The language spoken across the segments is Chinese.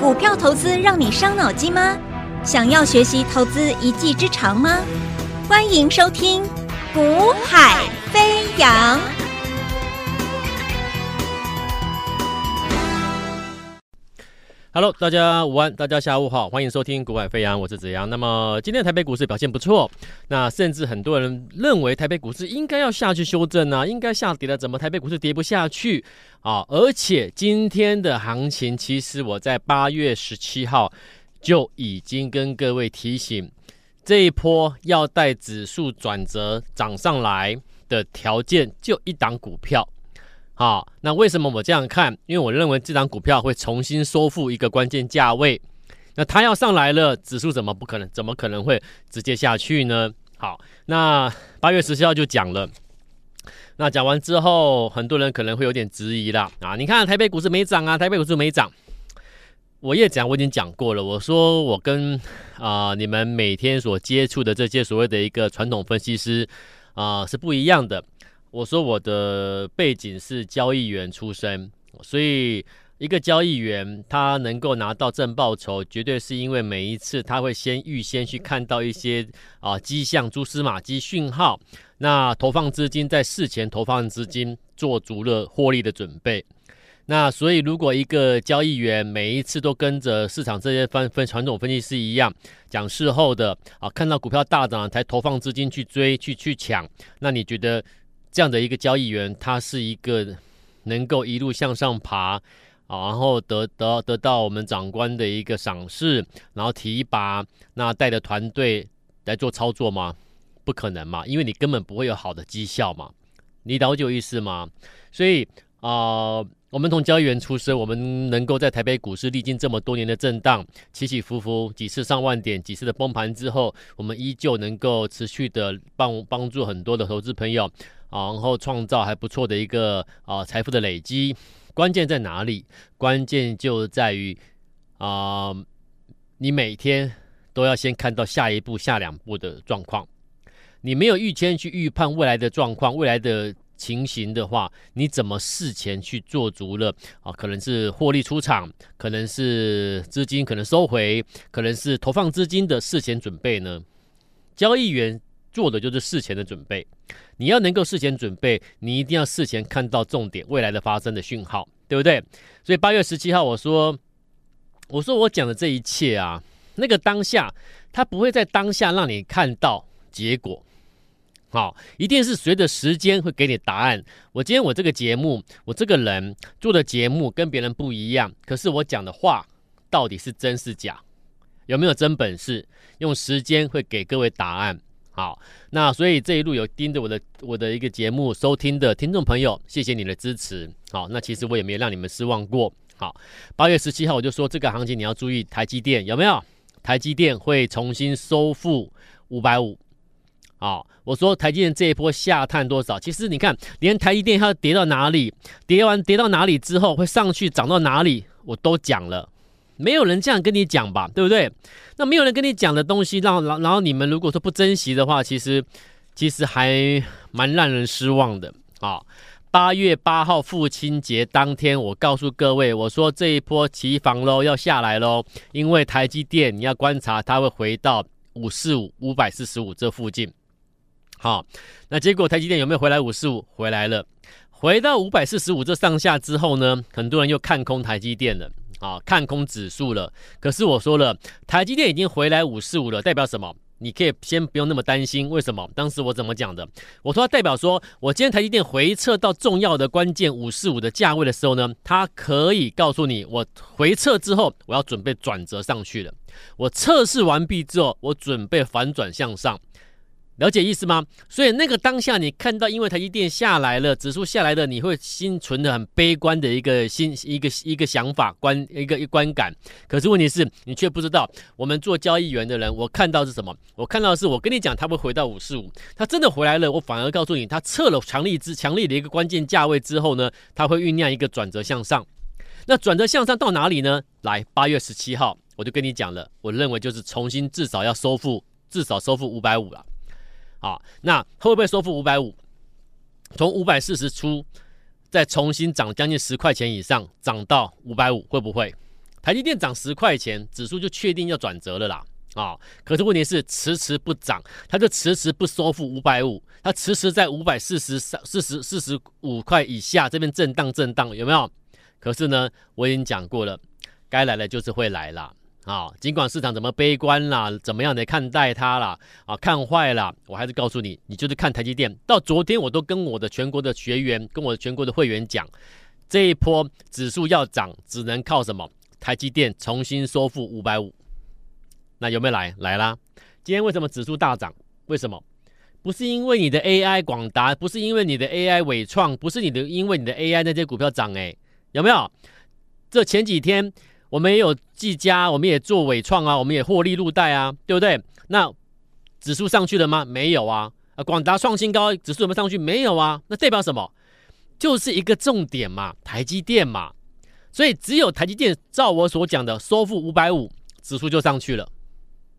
股票投资让你伤脑筋吗？想要学习投资一技之长吗？欢迎收听《股海飞扬》。Hello，大家午安，大家下午好，欢迎收听《股海飞扬》，我是子阳。那么今天的台北股市表现不错，那甚至很多人认为台北股市应该要下去修正啊，应该下跌了，怎么台北股市跌不下去啊？而且今天的行情，其实我在八月十七号就已经跟各位提醒，这一波要带指数转折涨上来的条件，就一档股票。好，那为什么我这样看？因为我认为这张股票会重新收复一个关键价位。那它要上来了，指数怎么不可能？怎么可能会直接下去呢？好，那八月十七号就讲了。那讲完之后，很多人可能会有点质疑了啊！你看台北股市没涨啊，台北股市没涨。我也讲，我已经讲过了。我说我跟啊、你们每天所接触的这些所谓的一个传统分析师啊、是不一样的。我说我的背景是交易员出身，所以一个交易员他能够拿到正报酬，绝对是因为每一次他会先预先去看到一些啊迹象、蛛丝马迹、讯号，那投放资金在事前投放资金做足了获利的准备。那所以如果一个交易员每一次都跟着市场这些分分传统分析师一样讲事后的啊，看到股票大涨才投放资金去追去去抢，那你觉得？这样的一个交易员，他是一个能够一路向上爬啊，然后得得得到我们长官的一个赏识，然后提拔，那带着团队来做操作吗？不可能嘛，因为你根本不会有好的绩效嘛。你了解我意思吗？所以啊、我们从交易员出身，我们能够在台北股市历经这么多年的震荡，起起伏伏，几次上万点，几次的崩盘之后，我们依旧能够持续的帮帮助很多的投资朋友。然后创造还不错的一个啊、财富的累积，关键在哪里？关键就在于啊、你每天都要先看到下一步、下两步的状况。你没有预先去预判未来的状况、未来的情形的话，你怎么事前去做足了啊？可能是获利出场，可能是资金可能收回，可能是投放资金的事前准备呢？交易员。做的就是事前的准备，你要能够事前准备，你一定要事前看到重点，未来的发生的讯号，对不对？所以八月十七号我说，我说我讲的这一切啊，那个当下，它不会在当下让你看到结果，好，一定是随着时间会给你答案。我今天我这个节目，我这个人做的节目跟别人不一样，可是我讲的话到底是真是假，有没有真本事？用时间会给各位答案。好，那所以这一路有盯着我的我的一个节目收听的听众朋友，谢谢你的支持。好，那其实我也没有让你们失望过。好，八月十七号我就说这个行情你要注意台积电有没有？台积电会重新收复五百五。好，我说台积电这一波下探多少？其实你看，连台积电它跌到哪里，跌完跌到哪里之后会上去涨到哪里，我都讲了。没有人这样跟你讲吧，对不对？那没有人跟你讲的东西，让然然后你们如果说不珍惜的话，其实其实还蛮让人失望的啊。八月八号父亲节当天，我告诉各位，我说这一波起房喽，要下来喽，因为台积电你要观察，它会回到五四五五百四十五这附近。好，那结果台积电有没有回来五四五？回来了，回到五百四十五这上下之后呢，很多人又看空台积电了。啊，看空指数了。可是我说了，台积电已经回来五四五了，代表什么？你可以先不用那么担心。为什么？当时我怎么讲的？我说它代表说，我今天台积电回撤到重要的关键五四五的价位的时候呢，它可以告诉你，我回撤之后，我要准备转折上去了。我测试完毕之后，我准备反转向上。了解意思吗？所以那个当下，你看到因为台积电下来了，指数下来了，你会心存的很悲观的一个心一个一个想法观一个一观感。可是问题是你却不知道，我们做交易员的人，我看到是什么？我看到是我跟你讲，它会回到五四五，它真的回来了。我反而告诉你，它测了强力之强力的一个关键价位之后呢，它会酝酿一个转折向上。那转折向上到哪里呢？来，八月十七号我就跟你讲了，我认为就是重新至少要收复，至少收复五百五了。啊，那会不会收复五百五？从五百四十出，再重新涨将近十块钱以上，涨到五百五，会不会？台积电涨十块钱，指数就确定要转折了啦。啊、可是问题是迟迟不涨，它就迟迟不收复五百五，它迟迟在五百四十三、四十四十五块以下这边震荡震荡，有没有？可是呢，我已经讲过了，该来的就是会来了啊！尽管市场怎么悲观啦，怎么样的看待它啦，啊，看坏了，我还是告诉你，你就是看台积电。到昨天，我都跟我的全国的学员，跟我全国的会员讲，这一波指数要涨，只能靠什么？台积电重新收复五百五。那有没有来？来啦！今天为什么指数大涨？为什么？不是因为你的 AI 广达，不是因为你的 AI 纬创，不是你的因为你的 AI 那些股票涨诶，有没有？这前几天我们也有技嘉，我们也做纬创啊，我们也获利入袋啊，对不对？那指数上去了吗？没有啊。啊，广达创新高，指数有没有上去？没有啊。那代表什么？就是一个重点嘛，台积电嘛。所以只有台积电照我所讲的收复五百五，指数就上去了。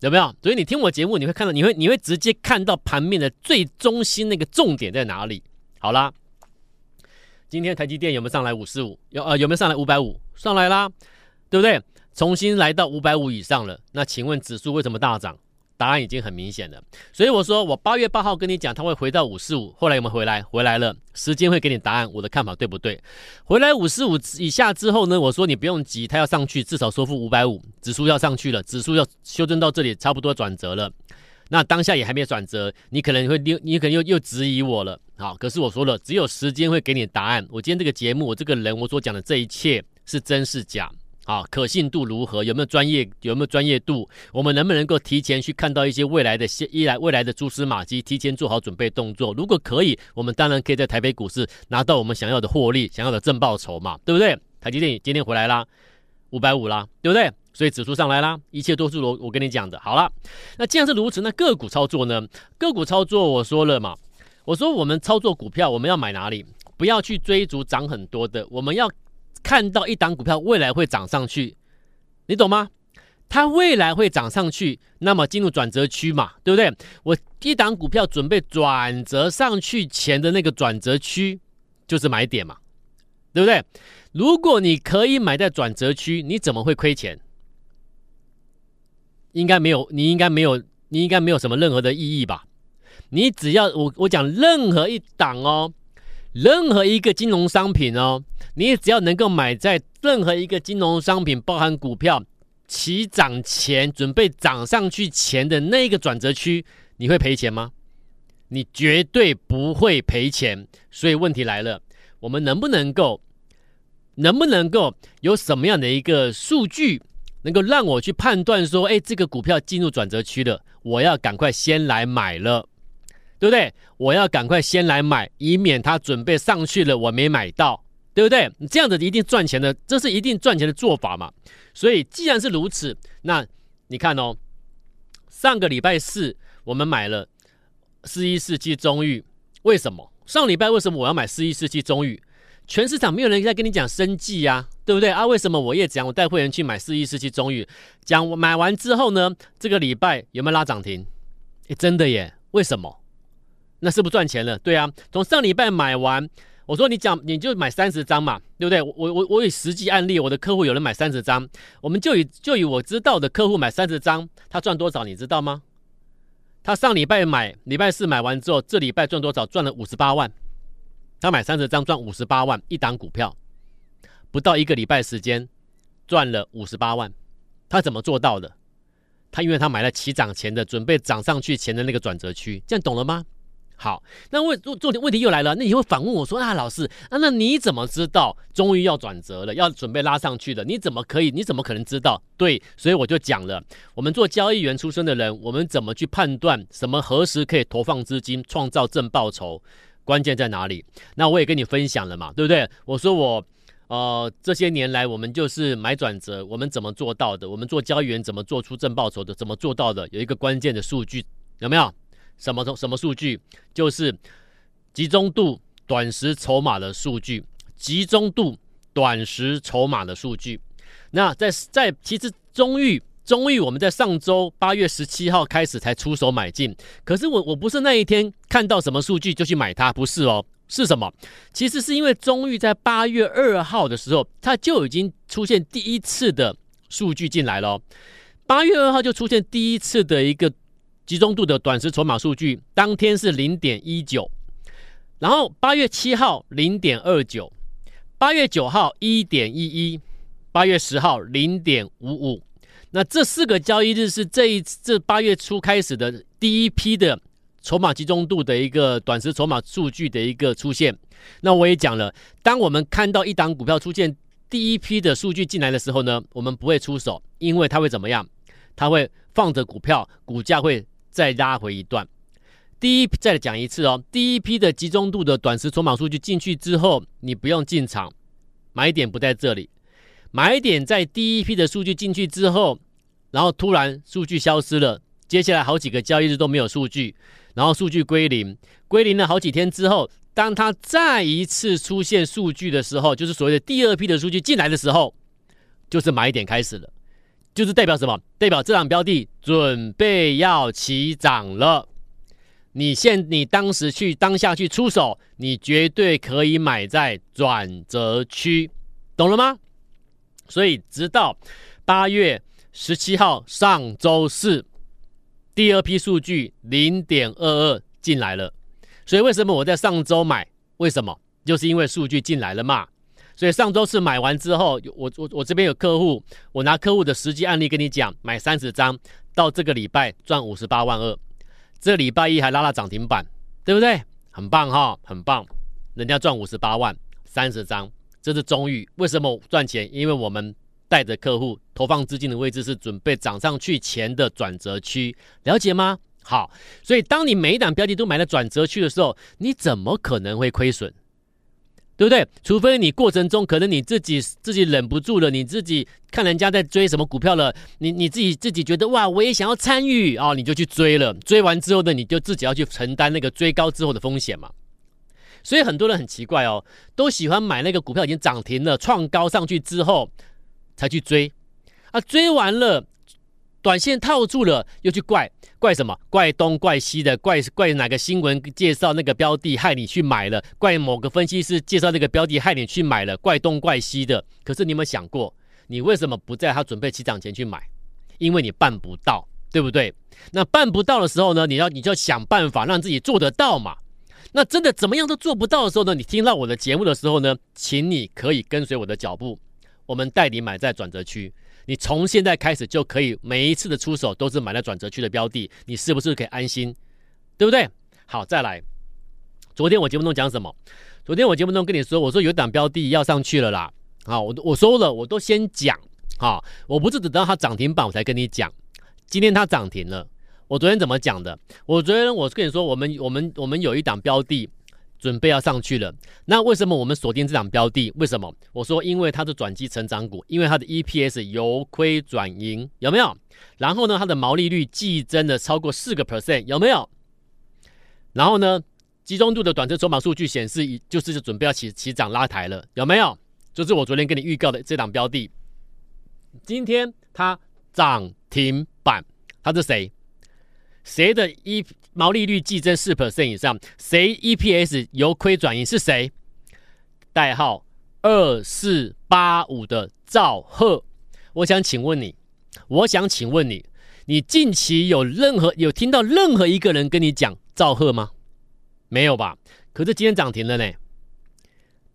有没有？所以你听我节目，你会看到，你会你会直接看到盘面的最中心那个重点在哪里。好啦，今天台积电有没有上来五十五？有呃有没有上来五百五？上来啦，对不对？重新来到五百五以上了。那请问指数为什么大涨？答案已经很明显了，所以我说我八月八号跟你讲，它会回到五十五，后来有没有回来？回来了，时间会给你答案，我的看法对不对？回来五十五以下之后呢，我说你不用急，它要上去，至少收复五百五，指数要上去了，指数要修正到这里，差不多转折了。那当下也还没转折，你可能会你可能又又质疑我了，好，可是我说了，只有时间会给你答案。我今天这个节目，我这个人，我所讲的这一切是真是假？啊，可信度如何？有没有专业？有没有专业度？我们能不能够提前去看到一些未来的一来未来的蛛丝马迹，提前做好准备动作？如果可以，我们当然可以在台北股市拿到我们想要的获利，想要的正报酬嘛，对不对？台积电今天回来啦，五百五啦，对不对？所以指数上来啦，一切都是我我跟你讲的。好了，那既然是如此，那个股操作呢？个股操作我说了嘛，我说我们操作股票，我们要买哪里？不要去追逐涨很多的，我们要。看到一档股票未来会涨上去，你懂吗？它未来会涨上去，那么进入转折区嘛，对不对？我一档股票准备转折上去前的那个转折区就是买点嘛，对不对？如果你可以买在转折区，你怎么会亏钱？应该没有，你应该没有，你应该没有什么任何的意义吧？你只要我我讲任何一档哦。任何一个金融商品哦，你只要能够买在任何一个金融商品，包含股票起涨前，准备涨上去前的那个转折区，你会赔钱吗？你绝对不会赔钱。所以问题来了，我们能不能够，能不能够有什么样的一个数据，能够让我去判断说，哎，这个股票进入转折区了，我要赶快先来买了。对不对？我要赶快先来买，以免他准备上去了，我没买到，对不对？你这样子一定赚钱的，这是一定赚钱的做法嘛。所以既然是如此，那你看哦，上个礼拜四我们买了四一四七中裕，为什么？上礼拜为什么我要买四一四七中裕？全市场没有人在跟你讲生计呀，对不对啊？为什么我也讲我带会员去买四一四七中裕？讲我买完之后呢，这个礼拜有没有拉涨停？诶，真的耶？为什么？那是不赚钱了？对啊，从上礼拜买完，我说你讲你就买三十张嘛，对不对？我我我以实际案例，我的客户有人买三十张，我们就以就以我知道的客户买三十张，他赚多少你知道吗？他上礼拜买，礼拜四买完之后，这礼拜赚多少？赚了五十八万。他买三十张赚五十八万，一档股票，不到一个礼拜时间赚了五十八万。他怎么做到的？他因为他买了起涨前的，准备涨上去前的那个转折区，这样懂了吗？好，那问重点问题又来了，那你会反问我说啊，老师啊，那你怎么知道终于要转折了，要准备拉上去了？你怎么可以？你怎么可能知道？对，所以我就讲了，我们做交易员出身的人，我们怎么去判断什么何时可以投放资金，创造正报酬？关键在哪里？那我也跟你分享了嘛，对不对？我说我呃这些年来，我们就是买转折，我们怎么做到的？我们做交易员怎么做出正报酬的？怎么做到的？有一个关键的数据，有没有？什么什么数据？就是集中度短时筹码的数据，集中度短时筹码的数据。那在在其实中裕中裕，我们在上周八月十七号开始才出手买进。可是我我不是那一天看到什么数据就去买它，不是哦，是什么？其实是因为中裕在八月二号的时候，它就已经出现第一次的数据进来了。八月二号就出现第一次的一个集中度的短时筹码数据，当天是零点一九，然后八月七号零点二九，八月九号一点一一，八月十号零点五五。那这四个交易日是这一这八月初开始的第一批的筹码集中度的一个短时筹码数据的一个出现。那我也讲了，当我们看到一档股票出现第一批的数据进来的时候呢，我们不会出手，因为它会怎么样？它会放着股票，股价会再拉回一段。第一，再讲一次哦，第一批的集中度的短时筹码数据进去之后，你不用进场，买点不在这里。买点在第一批的数据进去之后，然后突然数据消失了，接下来好几个交易日都没有数据，然后数据归零，归零了好几天之后，当它再一次出现数据的时候，就是所谓的第二批的数据进来的时候，就是买点开始了，就是代表什么？代表这档标的准备要起涨了。你现你当时去当下去出手，你绝对可以买在转折区，懂了吗？所以，直到八月十七号上周四，第二批数据零点二二进来了。所以，为什么我在上周买？为什么？就是因为数据进来了嘛。所以上周四买完之后，我我我这边有客户，我拿客户的实际案例跟你讲，买三十张，到这个礼拜赚五十八万二。这礼拜一还拉了涨停板，对不对？很棒哈，很棒。人家赚五十八万，三十张。这是中裕，为什么赚钱？因为我们带着客户投放资金的位置是准备涨上去前的转折区，了解吗？好，所以当你每一档标的都买了转折区的时候，你怎么可能会亏损？对不对？除非你过程中可能你自己自己忍不住了，你自己看人家在追什么股票了，你你自己自己觉得哇，我也想要参与啊，你就去追了。追完之后呢，你就自己要去承担那个追高之后的风险嘛。所以很多人很奇怪哦，都喜欢买那个股票已经涨停了、创高上去之后才去追，啊，追完了，短线套住了，又去怪怪什么？怪东怪西的，怪怪哪个新闻介绍那个标的害你去买了？怪某个分析师介绍那个标的害你去买了？怪东怪西的。可是你有没有想过，你为什么不在他准备起涨前去买？因为你办不到，对不对？那办不到的时候呢，你要你就要想办法让自己做得到嘛。那真的怎么样都做不到的时候呢？你听到我的节目的时候呢，请你可以跟随我的脚步，我们带你买在转折区。你从现在开始就可以每一次的出手都是买了转折区的标的，你是不是可以安心？对不对？好，再来。昨天我节目中讲什么？昨天我节目中跟你说，我说有档标的要上去了啦。好，我我说了，我都先讲。好，我不是等到它涨停板我才跟你讲。今天它涨停了。我昨天怎么讲的？我昨天我跟你说，我们我们我们有一档标的准备要上去了。那为什么我们锁定这档标的？为什么？我说因为它是转机成长股，因为它的 EPS 由亏转盈，有没有？然后呢，它的毛利率季增了超过四个 percent，有没有？然后呢，集中度的短程筹码数据显示，就是就准备要起起涨拉抬了，有没有？就是我昨天跟你预告的这档标的，今天它涨停板，它是谁？谁的 E 毛利率季增四 percent 以上？谁 EPS 由亏转盈？是谁？代号二四八五的赵赫。我想请问你，我想请问你，你近期有任何有听到任何一个人跟你讲赵赫吗？没有吧？可是今天涨停了呢。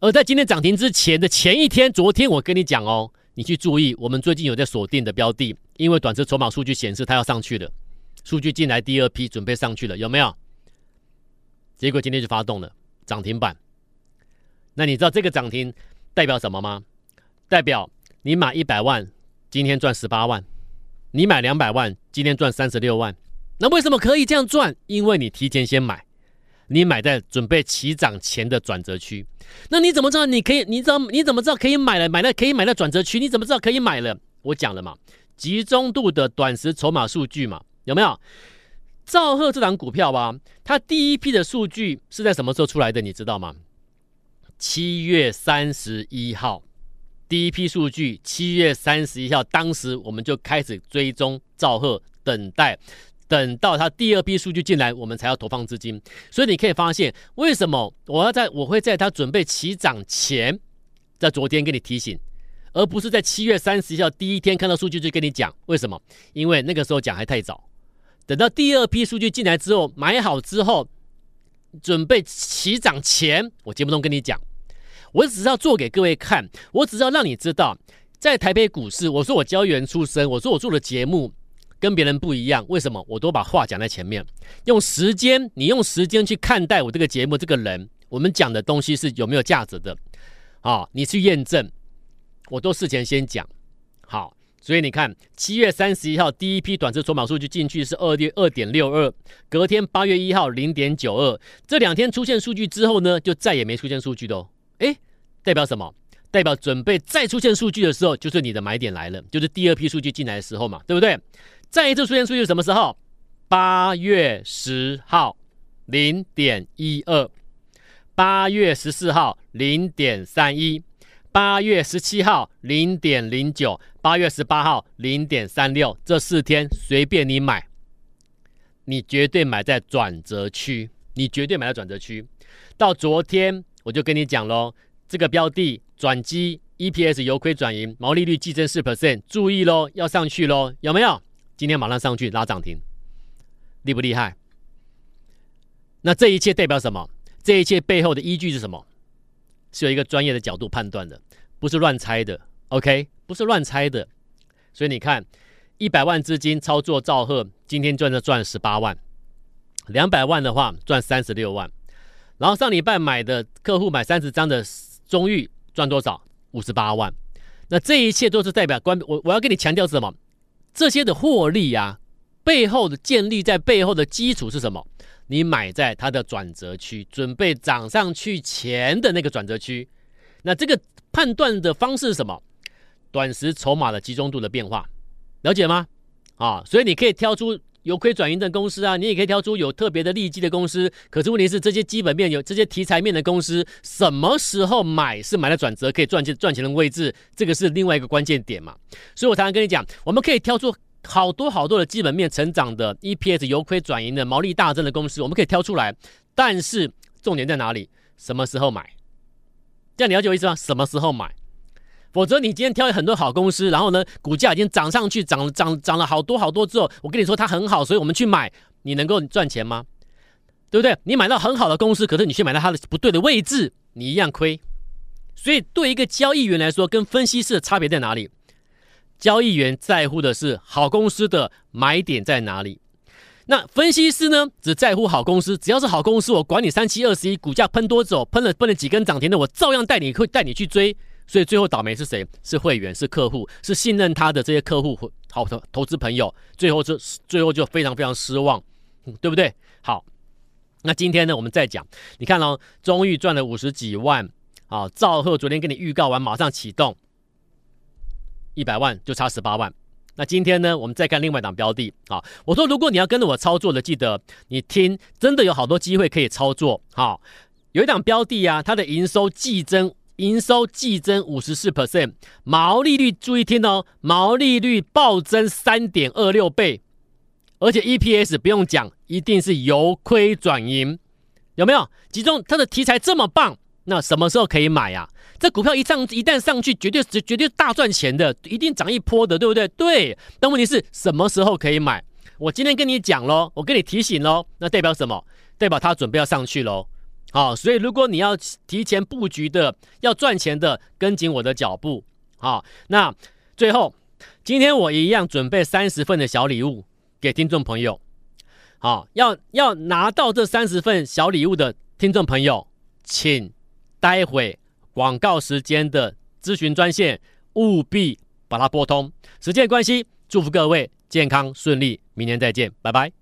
而在今天涨停之前的前一天，昨天我跟你讲哦，你去注意，我们最近有在锁定的标的，因为短期筹码数据显示它要上去了。数据进来，第二批准备上去了，有没有？结果今天就发动了涨停板。那你知道这个涨停代表什么吗？代表你买一百万，今天赚十八万；你买两百万，今天赚三十六万。那为什么可以这样赚？因为你提前先买，你买在准备起涨前的转折区。那你怎么知道你可以？你怎么你怎么知道可以买了？买了可以买到转折区？你怎么知道可以买了？我讲了嘛，集中度的短时筹码数据嘛。有没有兆赫这档股票吧？它第一批的数据是在什么时候出来的？你知道吗？七月三十一号，第一批数据，七月三十一号，当时我们就开始追踪兆赫，等待，等到它第二批数据进来，我们才要投放资金。所以你可以发现，为什么我要在我会在它准备起涨前，在昨天给你提醒，而不是在七月三十一号第一天看到数据就跟你讲。为什么？因为那个时候讲还太早。等到第二批数据进来之后，买好之后，准备起涨前，我节目中跟你讲，我只是要做给各位看，我只是要让你知道，在台北股市，我说我交易员出身，我说我做的节目跟别人不一样，为什么？我都把话讲在前面，用时间，你用时间去看待我这个节目，这个人，我们讲的东西是有没有价值的，啊，你去验证，我都事前先讲，好。所以你看，七月三十一号第一批短期筹码数据进去是二点二点六二，隔天八月一号零点九二，这两天出现数据之后呢，就再也没出现数据的哦。诶，代表什么？代表准备再出现数据的时候，就是你的买点来了，就是第二批数据进来的时候嘛，对不对？再一次出现数据什么时候？八月十号零点一二，八月十四号零点三一。八月十七号零点零九，八月十八号零点三六，这四天随便你买，你绝对买在转折区，你绝对买在转折区。到昨天我就跟你讲喽，这个标的转机，EPS 由亏转盈，毛利率激增四 percent，注意喽，要上去喽，有没有？今天马上上去拉涨停，厉不厉害？那这一切代表什么？这一切背后的依据是什么？是有一个专业的角度判断的，不是乱猜的，OK？不是乱猜的，所以你看，一百万资金操作赵贺，今天赚了赚十八万，两百万的话赚三十六万，然后上礼拜买的客户买三十张的中玉赚多少？五十八万。那这一切都是代表关我我要跟你强调是什么？这些的获利啊，背后的建立在背后的基础是什么？你买在它的转折区，准备涨上去前的那个转折区，那这个判断的方式是什么？短时筹码的集中度的变化，了解吗？啊，所以你可以挑出有亏转盈的公司啊，你也可以挑出有特别的利基的公司。可是问题是，这些基本面有这些题材面的公司，什么时候买是买在转折可以赚钱赚钱的位置？这个是另外一个关键点嘛。所以我常常跟你讲，我们可以挑出。好多好多的基本面成长的 EPS 由亏转盈的毛利大增的公司，我们可以挑出来。但是重点在哪里？什么时候买？这样你了解我意思吗？什么时候买？否则你今天挑很多好公司，然后呢，股价已经涨上去，涨涨涨了好多好多之后，我跟你说它很好，所以我们去买，你能够赚钱吗？对不对？你买到很好的公司，可是你去买到它的不对的位置，你一样亏。所以对一个交易员来说，跟分析师的差别在哪里？交易员在乎的是好公司的买点在哪里，那分析师呢？只在乎好公司，只要是好公司，我管你三七二十一，股价喷多走，喷了喷了几根涨停的，我照样带你会带你去追。所以最后倒霉是谁？是会员，是客户，是信任他的这些客户好的投资朋友，最后就最后就非常非常失望，对不对？好，那今天呢，我们再讲，你看哦，终于赚了五十几万，啊，赵赫昨天跟你预告完，马上启动。一百万就差十八万，那今天呢？我们再看另外一档标的啊。我说，如果你要跟着我操作的，记得你听，真的有好多机会可以操作。好，有一档标的啊，它的营收季增，营收季增五十四 percent，毛利率注意听哦，毛利率暴增三点二六倍，而且 EPS 不用讲，一定是由亏转盈，有没有？其中它的题材这么棒，那什么时候可以买呀？这股票一上一旦上去，绝对是绝对大赚钱的，一定涨一波的，对不对？对。但问题是什么时候可以买？我今天跟你讲喽，我跟你提醒喽，那代表什么？代表它准备要上去喽。好，所以如果你要提前布局的，要赚钱的，跟紧我的脚步。好，那最后今天我一样准备三十份的小礼物给听众朋友。好，要要拿到这三十份小礼物的听众朋友，请待会。广告时间的咨询专线，务必把它拨通。时间关系，祝福各位健康顺利，明年再见，拜拜。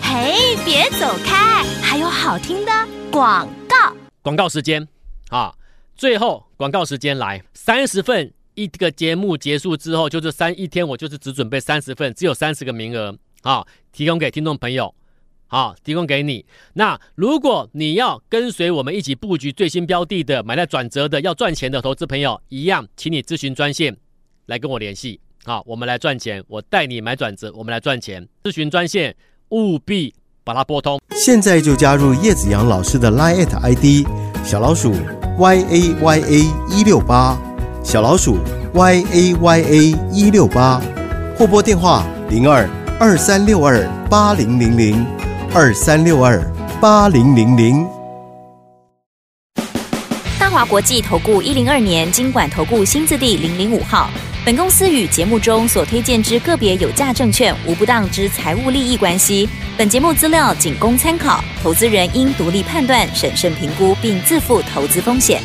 嘿，别走开，还有好听的广告。广告时间啊，最后广告时间来，三十份一个节目结束之后，就是三一天，我就是只准备三十份，只有三十个名额啊，提供给听众朋友。好，提供给你。那如果你要跟随我们一起布局最新标的的，买在转折的，要赚钱的投资朋友，一样，请你咨询专线来跟我联系。好，我们来赚钱，我带你买转折，我们来赚钱。咨询专线务必把它拨通。现在就加入叶子阳老师的 Line ID 小老鼠 y a y a 一六八。小老鼠 y a y a 一六八，或拨电话零二二三六二八零零零二三六二八零零零。大华国际投顾一零二年经管投顾新字第零零五号。本公司与节目中所推荐之个别有价证券无不当之财务利益关系。本节目资料仅供参考，投资人应独立判断、审慎评估，并自负投资风险。